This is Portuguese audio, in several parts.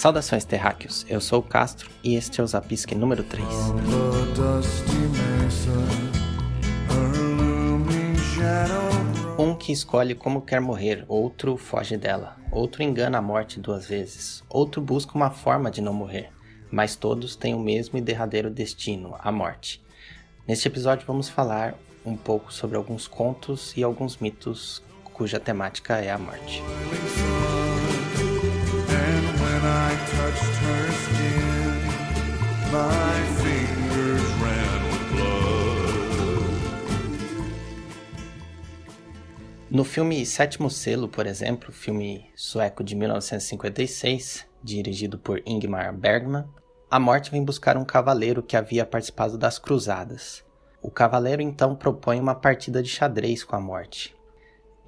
Saudações terráqueos, eu sou o Castro e este é o Zapisque número 3. Um que escolhe como quer morrer, outro foge dela, outro engana a morte duas vezes, outro busca uma forma de não morrer, mas todos têm o mesmo e derradeiro destino, a morte. Neste episódio vamos falar um pouco sobre alguns contos e alguns mitos cuja temática é a morte. No filme Sétimo Selo, por exemplo, filme sueco de 1956, dirigido por Ingmar Bergman, a morte vem buscar um cavaleiro que havia participado das cruzadas. O cavaleiro então propõe uma partida de xadrez com a morte.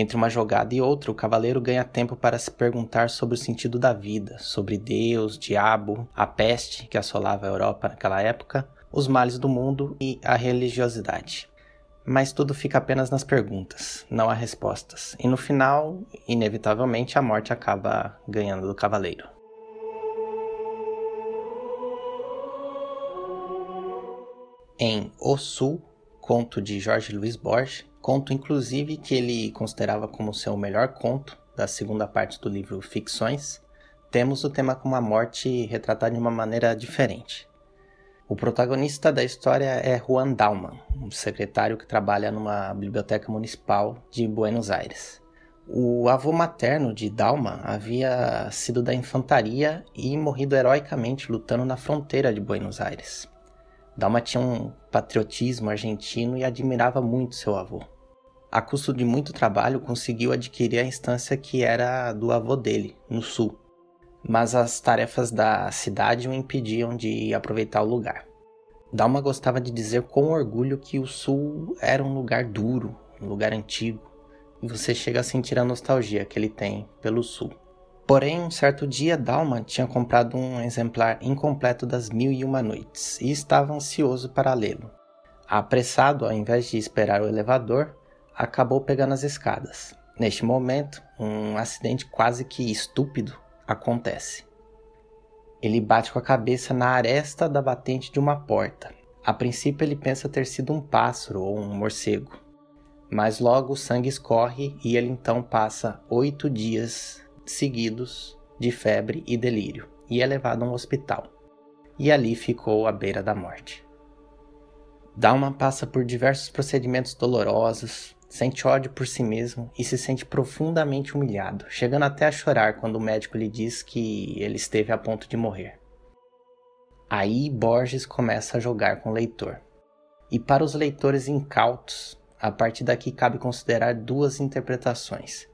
Entre uma jogada e outra, o cavaleiro ganha tempo para se perguntar sobre o sentido da vida, sobre Deus, diabo, a peste que assolava a Europa naquela época, os males do mundo e a religiosidade. Mas tudo fica apenas nas perguntas, não há respostas. E no final, inevitavelmente, a morte acaba ganhando do cavaleiro. Em O Sul, conto de Jorge Luiz Borges, conto inclusive que ele considerava como seu melhor conto da segunda parte do livro Ficções, temos o tema com a morte retratado de uma maneira diferente. O protagonista da história é Juan Dalman, um secretário que trabalha numa biblioteca municipal de Buenos Aires. O avô materno de Dalman havia sido da infantaria e morrido heroicamente lutando na fronteira de Buenos Aires. Dalma tinha um patriotismo argentino e admirava muito seu avô. A custo de muito trabalho, conseguiu adquirir a instância que era do avô dele, no sul, mas as tarefas da cidade o impediam de aproveitar o lugar. Dalma gostava de dizer com orgulho que o sul era um lugar duro, um lugar antigo, e você chega a sentir a nostalgia que ele tem pelo sul. Porém, um certo dia, Dalma tinha comprado um exemplar incompleto das Mil e Uma Noites e estava ansioso para lê-lo. Apressado, ao invés de esperar o elevador, acabou pegando as escadas. Neste momento, um acidente quase que estúpido acontece. Ele bate com a cabeça na aresta da batente de uma porta. A princípio, ele pensa ter sido um pássaro ou um morcego. Mas logo o sangue escorre e ele então passa oito dias seguidos de febre e delírio e é levado a um hospital. E ali ficou à beira da morte. Dalman passa por diversos procedimentos dolorosos, sente ódio por si mesmo e se sente profundamente humilhado, chegando até a chorar quando o médico lhe diz que ele esteve a ponto de morrer. Aí Borges começa a jogar com o leitor. E para os leitores incautos, a partir daqui cabe considerar duas interpretações.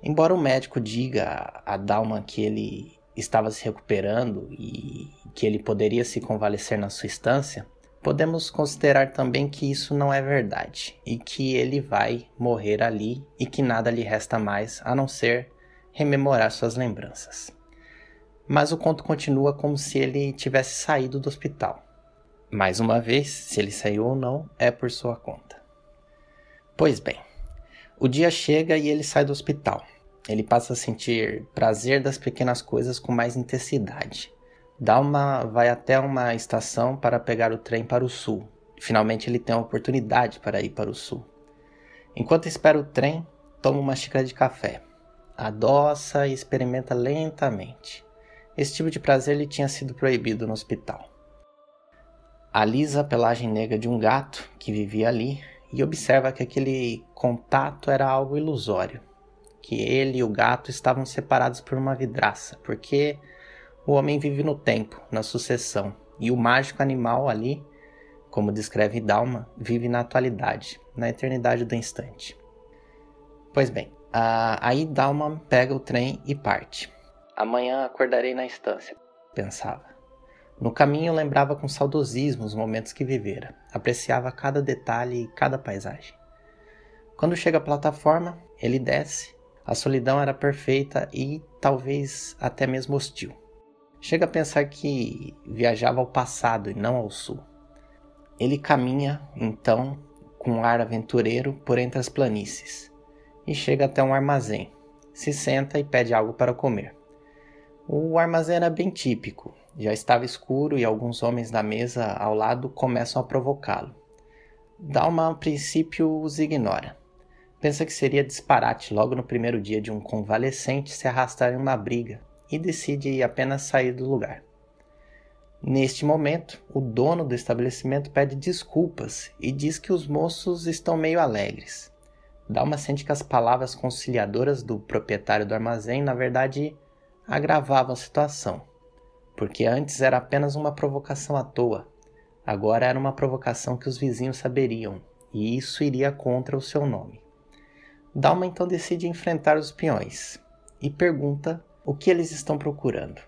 Embora o médico diga a Dalma que ele estava se recuperando e que ele poderia se convalescer na sua estância, podemos considerar também que isso não é verdade e que ele vai morrer ali e que nada lhe resta mais a não ser rememorar suas lembranças. Mas o conto continua como se ele tivesse saído do hospital. Mais uma vez, se ele saiu ou não é por sua conta. Pois bem, o dia chega e ele sai do hospital. Ele passa a sentir prazer das pequenas coisas com mais intensidade. Dalma vai até uma estação para pegar o trem para o sul. Finalmente ele tem a oportunidade para ir para o sul. Enquanto espera o trem, toma uma xícara de café. Adoça e experimenta lentamente. Esse tipo de prazer lhe tinha sido proibido no hospital. Alisa a pelagem negra de um gato que vivia ali e observa que aquele contato era algo ilusório que ele e o gato estavam separados por uma vidraça, porque o homem vive no tempo, na sucessão, e o mágico animal ali, como descreve Dalma, vive na atualidade, na eternidade do instante. Pois bem, aí Dalma pega o trem e parte. Amanhã acordarei na estância, pensava. No caminho lembrava com saudosismo os momentos que vivera, apreciava cada detalhe e cada paisagem. Quando chega à plataforma, ele desce a solidão era perfeita e talvez até mesmo hostil. Chega a pensar que viajava ao passado e não ao sul. Ele caminha, então, com um ar aventureiro por entre as planícies e chega até um armazém. Se senta e pede algo para comer. O armazém era bem típico. Já estava escuro e alguns homens da mesa ao lado começam a provocá-lo. Dalma, a princípio, os ignora. Pensa que seria disparate logo no primeiro dia de um convalescente se arrastar em uma briga e decide apenas sair do lugar. Neste momento, o dono do estabelecimento pede desculpas e diz que os moços estão meio alegres. Dalma sente que as palavras conciliadoras do proprietário do armazém, na verdade, agravavam a situação, porque antes era apenas uma provocação à toa, agora era uma provocação que os vizinhos saberiam, e isso iria contra o seu nome. Dalma então decide enfrentar os peões e pergunta o que eles estão procurando.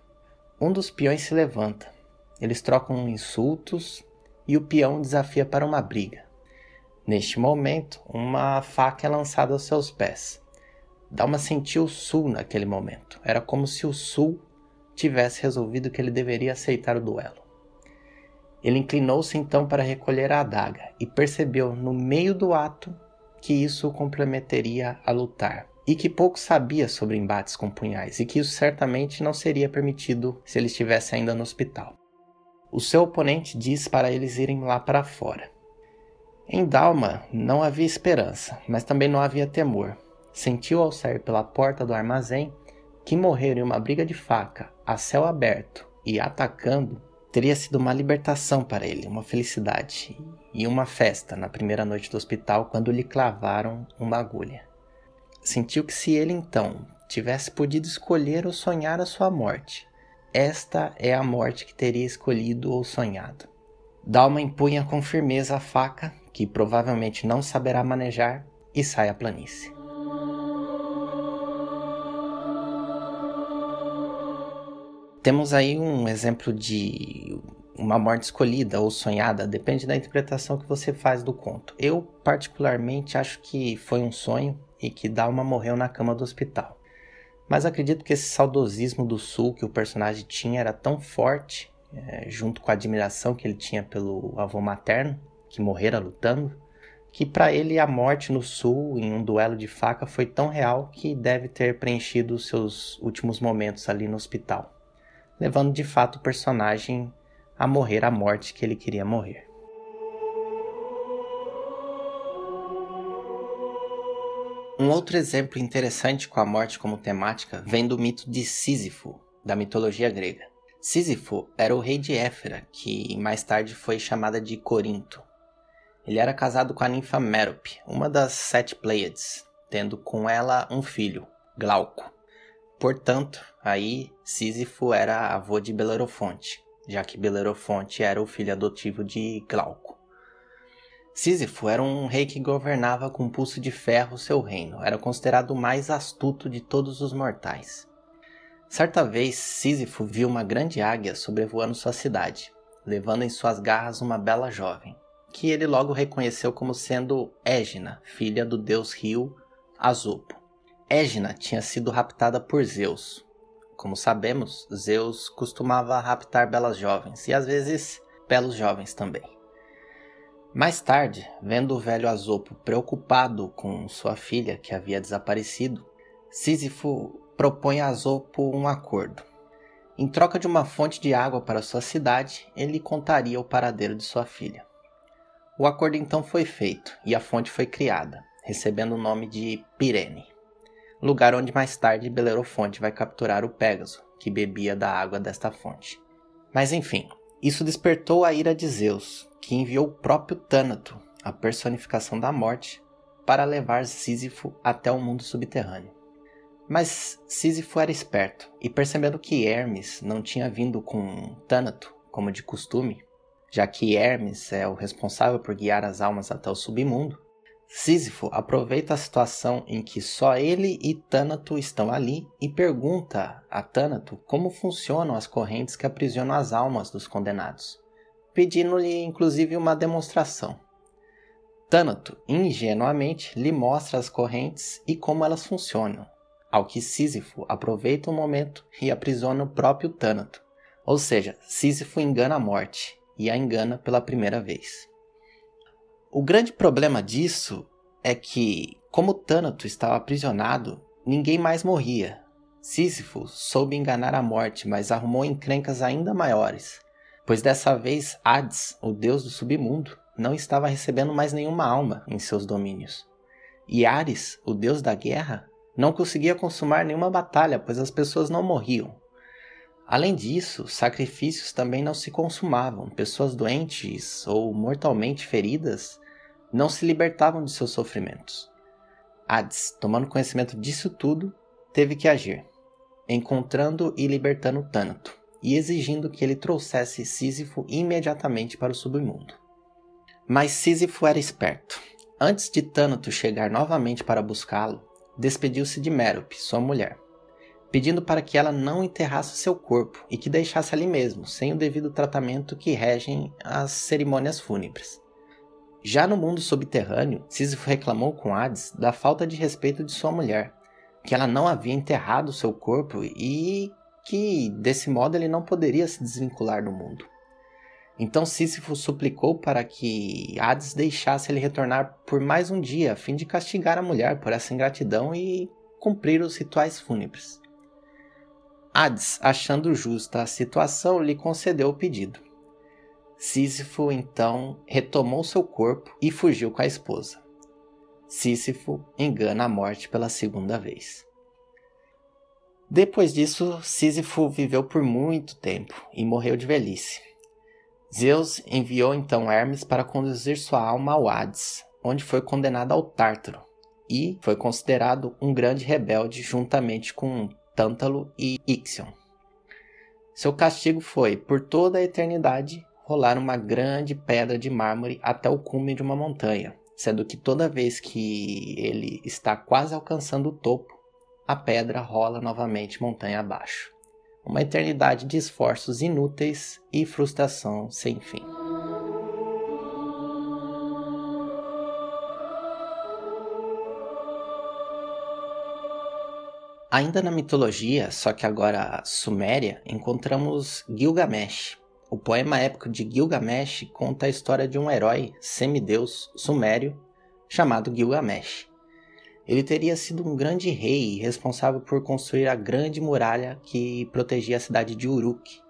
Um dos peões se levanta, eles trocam insultos e o peão desafia para uma briga. Neste momento, uma faca é lançada aos seus pés. Dalma sentiu o Sul naquele momento. Era como se o Sul tivesse resolvido que ele deveria aceitar o duelo. Ele inclinou-se então para recolher a adaga e percebeu no meio do ato que isso o comprometeria a lutar e que pouco sabia sobre embates com punhais e que isso certamente não seria permitido se ele estivesse ainda no hospital. O seu oponente diz para eles irem lá para fora. Em Dalma não havia esperança, mas também não havia temor, sentiu ao sair pela porta do armazém que morrer em uma briga de faca a céu aberto e atacando teria sido uma libertação para ele, uma felicidade e uma festa na primeira noite do hospital quando lhe clavaram uma agulha. Sentiu que se ele então tivesse podido escolher ou sonhar a sua morte, esta é a morte que teria escolhido ou sonhado. Dalma empunha com firmeza a faca, que provavelmente não saberá manejar, e sai à planície. Temos aí um exemplo de uma morte escolhida ou sonhada, depende da interpretação que você faz do conto. Eu, particularmente, acho que foi um sonho e que Dalma morreu na cama do hospital. Mas acredito que esse saudosismo do sul que o personagem tinha era tão forte, é, junto com a admiração que ele tinha pelo avô materno, que morrera lutando, que para ele a morte no sul, em um duelo de faca, foi tão real que deve ter preenchido seus últimos momentos ali no hospital levando de fato o personagem a morrer a morte que ele queria morrer. Um outro exemplo interessante com a morte como temática vem do mito de Sísifo, da mitologia grega. Sísifo era o rei de Éfera, que mais tarde foi chamada de Corinto. Ele era casado com a ninfa Merope, uma das sete Pleiades, tendo com ela um filho, Glauco. Portanto, aí Sísifo era avô de Belerofonte, já que Belerofonte era o filho adotivo de Glauco. Sísifo era um rei que governava com pulso de ferro seu reino, era considerado o mais astuto de todos os mortais. Certa vez, Sísifo viu uma grande águia sobrevoando sua cidade, levando em suas garras uma bela jovem, que ele logo reconheceu como sendo Égina, filha do deus rio Azopo. Égina tinha sido raptada por Zeus. Como sabemos, Zeus costumava raptar belas jovens e às vezes belos jovens também. Mais tarde, vendo o velho Azopo preocupado com sua filha que havia desaparecido, Sísifo propõe a Azopo um acordo. Em troca de uma fonte de água para sua cidade, ele contaria o paradeiro de sua filha. O acordo então foi feito e a fonte foi criada, recebendo o nome de Pirene lugar onde mais tarde Belerofonte vai capturar o Pégaso, que bebia da água desta fonte. Mas enfim, isso despertou a ira de Zeus, que enviou o próprio Tânato, a personificação da morte, para levar Sísifo até o mundo subterrâneo. Mas Sísifo era esperto, e percebendo que Hermes não tinha vindo com Tânato, como de costume, já que Hermes é o responsável por guiar as almas até o submundo, Sísifo aproveita a situação em que só ele e Tânato estão ali e pergunta a Tânato como funcionam as correntes que aprisionam as almas dos condenados, pedindo-lhe inclusive uma demonstração. Tânato, ingenuamente, lhe mostra as correntes e como elas funcionam, ao que Sísifo aproveita o momento e aprisiona o próprio Tânato. Ou seja, Sísifo engana a morte e a engana pela primeira vez. O grande problema disso é que, como Thanato estava aprisionado, ninguém mais morria. Sísifo soube enganar a morte, mas arrumou encrencas ainda maiores, pois dessa vez Hades, o deus do submundo, não estava recebendo mais nenhuma alma em seus domínios. E Ares, o deus da guerra, não conseguia consumar nenhuma batalha, pois as pessoas não morriam. Além disso, sacrifícios também não se consumavam. Pessoas doentes ou mortalmente feridas não se libertavam de seus sofrimentos. Hades, tomando conhecimento disso tudo, teve que agir encontrando e libertando Tânato, e exigindo que ele trouxesse Sísifo imediatamente para o submundo. Mas Sísifo era esperto. Antes de Tânato chegar novamente para buscá-lo, despediu-se de Mérope, sua mulher, pedindo para que ela não enterrasse seu corpo e que deixasse ali mesmo, sem o devido tratamento que regem as cerimônias fúnebres. Já no mundo subterrâneo, Sísifo reclamou com Hades da falta de respeito de sua mulher, que ela não havia enterrado seu corpo e que desse modo ele não poderia se desvincular do mundo. Então Sísifo suplicou para que Hades deixasse ele retornar por mais um dia, a fim de castigar a mulher por essa ingratidão e cumprir os rituais fúnebres. Hades, achando justa a situação, lhe concedeu o pedido. Sísifo então retomou seu corpo e fugiu com a esposa. Sísifo engana a morte pela segunda vez. Depois disso, Sísifo viveu por muito tempo e morreu de velhice. Zeus enviou então Hermes para conduzir sua alma ao Hades, onde foi condenado ao Tártaro e foi considerado um grande rebelde juntamente com Tântalo e Ixion. Seu castigo foi, por toda a eternidade, rolar uma grande pedra de mármore até o cume de uma montanha, sendo que toda vez que ele está quase alcançando o topo, a pedra rola novamente montanha abaixo. Uma eternidade de esforços inúteis e frustração sem fim. Ainda na mitologia, só que agora suméria, encontramos Gilgamesh, o poema épico de Gilgamesh conta a história de um herói semideus sumério chamado Gilgamesh. Ele teria sido um grande rei responsável por construir a grande muralha que protegia a cidade de Uruk.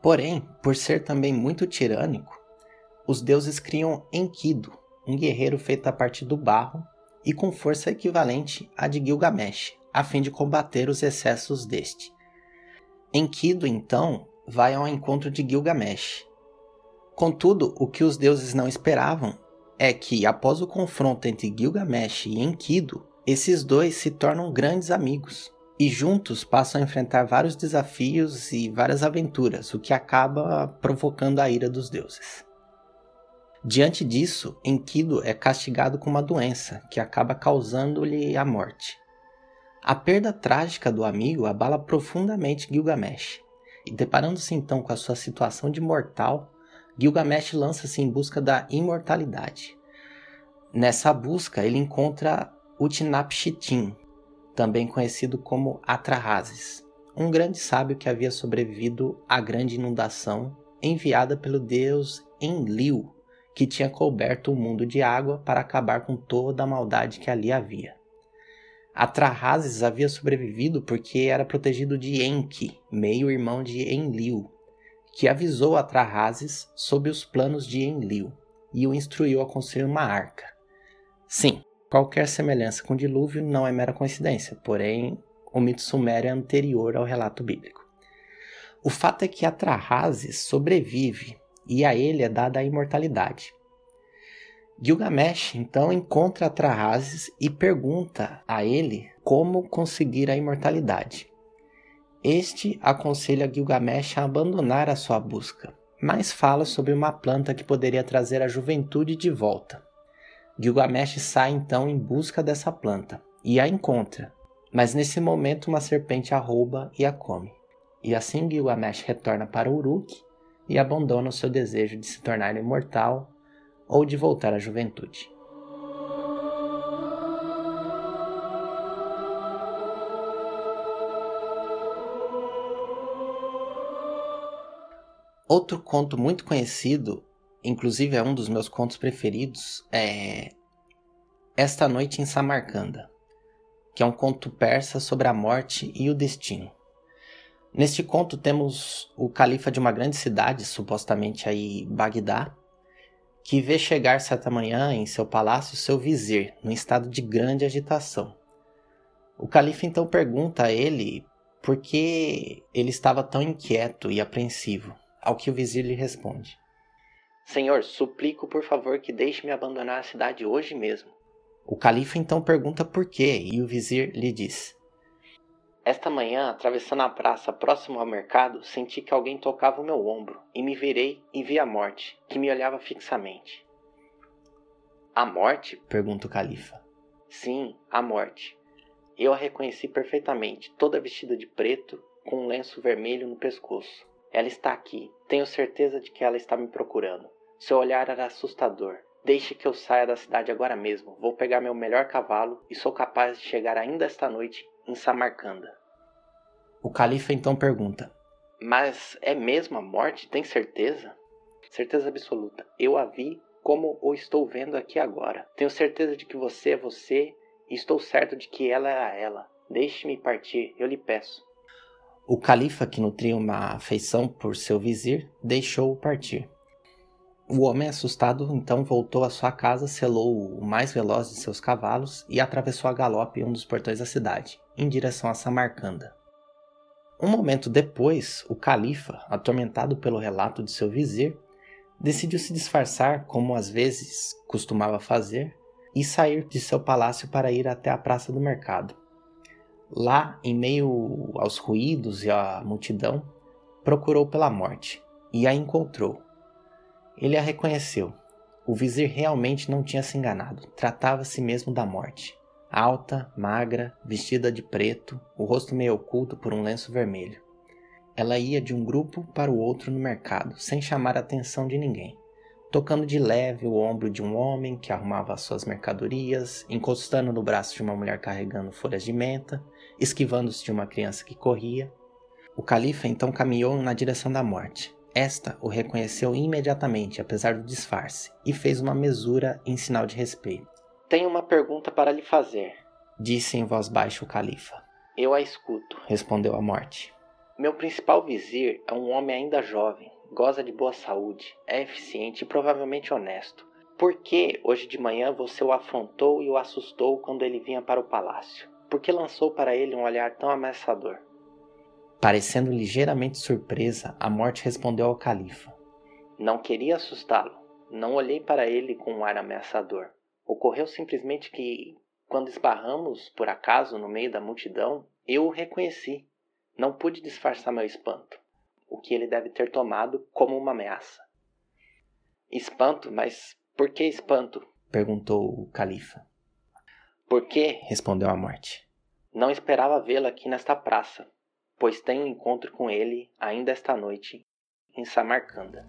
Porém, por ser também muito tirânico, os deuses criam Enkidu, um guerreiro feito a partir do barro e com força equivalente à de Gilgamesh, a fim de combater os excessos deste. Enkidu, então, vai ao encontro de Gilgamesh. Contudo, o que os deuses não esperavam é que, após o confronto entre Gilgamesh e Enkidu, esses dois se tornam grandes amigos e juntos passam a enfrentar vários desafios e várias aventuras, o que acaba provocando a ira dos deuses. Diante disso, Enkidu é castigado com uma doença que acaba causando-lhe a morte. A perda trágica do amigo abala profundamente Gilgamesh, e deparando-se então com a sua situação de mortal, Gilgamesh lança-se em busca da imortalidade. Nessa busca, ele encontra Utnapishtim, também conhecido como Atrahasis, um grande sábio que havia sobrevivido à grande inundação enviada pelo deus Enlil, que tinha coberto o mundo de água para acabar com toda a maldade que ali havia. Atrahasis havia sobrevivido porque era protegido de Enki, meio-irmão de Enlil, que avisou Atrahasis sobre os planos de Enlil e o instruiu a construir uma arca. Sim, qualquer semelhança com o dilúvio não é mera coincidência, porém o mito sumério é anterior ao relato bíblico. O fato é que Atrahasis sobrevive e a ele é dada a imortalidade. Gilgamesh então encontra Atrahasis e pergunta a ele como conseguir a imortalidade. Este aconselha Gilgamesh a abandonar a sua busca, mas fala sobre uma planta que poderia trazer a juventude de volta. Gilgamesh sai então em busca dessa planta e a encontra, mas nesse momento uma serpente a rouba e a come. E assim Gilgamesh retorna para Uruk e abandona o seu desejo de se tornar imortal ou de voltar à juventude. Outro conto muito conhecido, inclusive é um dos meus contos preferidos, é Esta Noite em Samarcanda, que é um conto persa sobre a morte e o destino. Neste conto temos o califa de uma grande cidade, supostamente aí Bagdá, que vê chegar certa manhã em seu palácio seu vizir, num estado de grande agitação. O califa então pergunta a ele por que ele estava tão inquieto e apreensivo, ao que o vizir lhe responde: Senhor, suplico por favor que deixe-me abandonar a cidade hoje mesmo. O califa então pergunta por quê, e o vizir lhe diz: Esta manhã, atravessando a praça próximo ao mercado, senti que alguém tocava o meu ombro, e me virei e vi a morte, que me olhava fixamente. A morte? pergunta o califa. Sim, a morte. Eu a reconheci perfeitamente, toda vestida de preto, com um lenço vermelho no pescoço. Ela está aqui. Tenho certeza de que ela está me procurando. Seu olhar era assustador. Deixe que eu saia da cidade agora mesmo. Vou pegar meu melhor cavalo e sou capaz de chegar ainda esta noite em Samarcanda. O califa então pergunta: Mas é mesmo a morte? Tem certeza? Certeza absoluta. Eu a vi como o estou vendo aqui agora. Tenho certeza de que você é você e estou certo de que ela é ela. Deixe-me partir, eu lhe peço. O califa, que nutria uma afeição por seu vizir, deixou-o partir. O homem assustado então voltou à sua casa, selou o mais veloz de seus cavalos e atravessou a galope um dos portões da cidade, em direção a Samarcanda. Um momento depois, o califa, atormentado pelo relato de seu vizir, decidiu se disfarçar, como às vezes costumava fazer, e sair de seu palácio para ir até a praça do mercado. Lá, em meio aos ruídos e à multidão, procurou pela morte e a encontrou ele a reconheceu. O vizir realmente não tinha se enganado. Tratava-se mesmo da morte. Alta, magra, vestida de preto, o rosto meio oculto por um lenço vermelho. Ela ia de um grupo para o outro no mercado, sem chamar a atenção de ninguém, tocando de leve o ombro de um homem que arrumava as suas mercadorias, encostando no braço de uma mulher carregando folhas de menta, esquivando-se de uma criança que corria. O califa então caminhou na direção da morte. Esta o reconheceu imediatamente, apesar do disfarce, e fez uma mesura em sinal de respeito. Tenho uma pergunta para lhe fazer, disse em voz baixa o califa. Eu a escuto, respondeu a morte. Meu principal vizir é um homem ainda jovem, goza de boa saúde, é eficiente e provavelmente honesto. Por que hoje de manhã você o afrontou e o assustou quando ele vinha para o palácio? Por que lançou para ele um olhar tão ameaçador? Parecendo ligeiramente surpresa, a morte respondeu ao califa: Não queria assustá-lo. Não olhei para ele com um ar ameaçador. Ocorreu simplesmente que, quando esbarramos por acaso no meio da multidão, eu o reconheci. Não pude disfarçar meu espanto, o que ele deve ter tomado como uma ameaça. Espanto? Mas por que espanto? perguntou o califa. Por que? respondeu a morte. Não esperava vê-la aqui nesta praça pois tenho encontro com ele ainda esta noite em Samarcanda.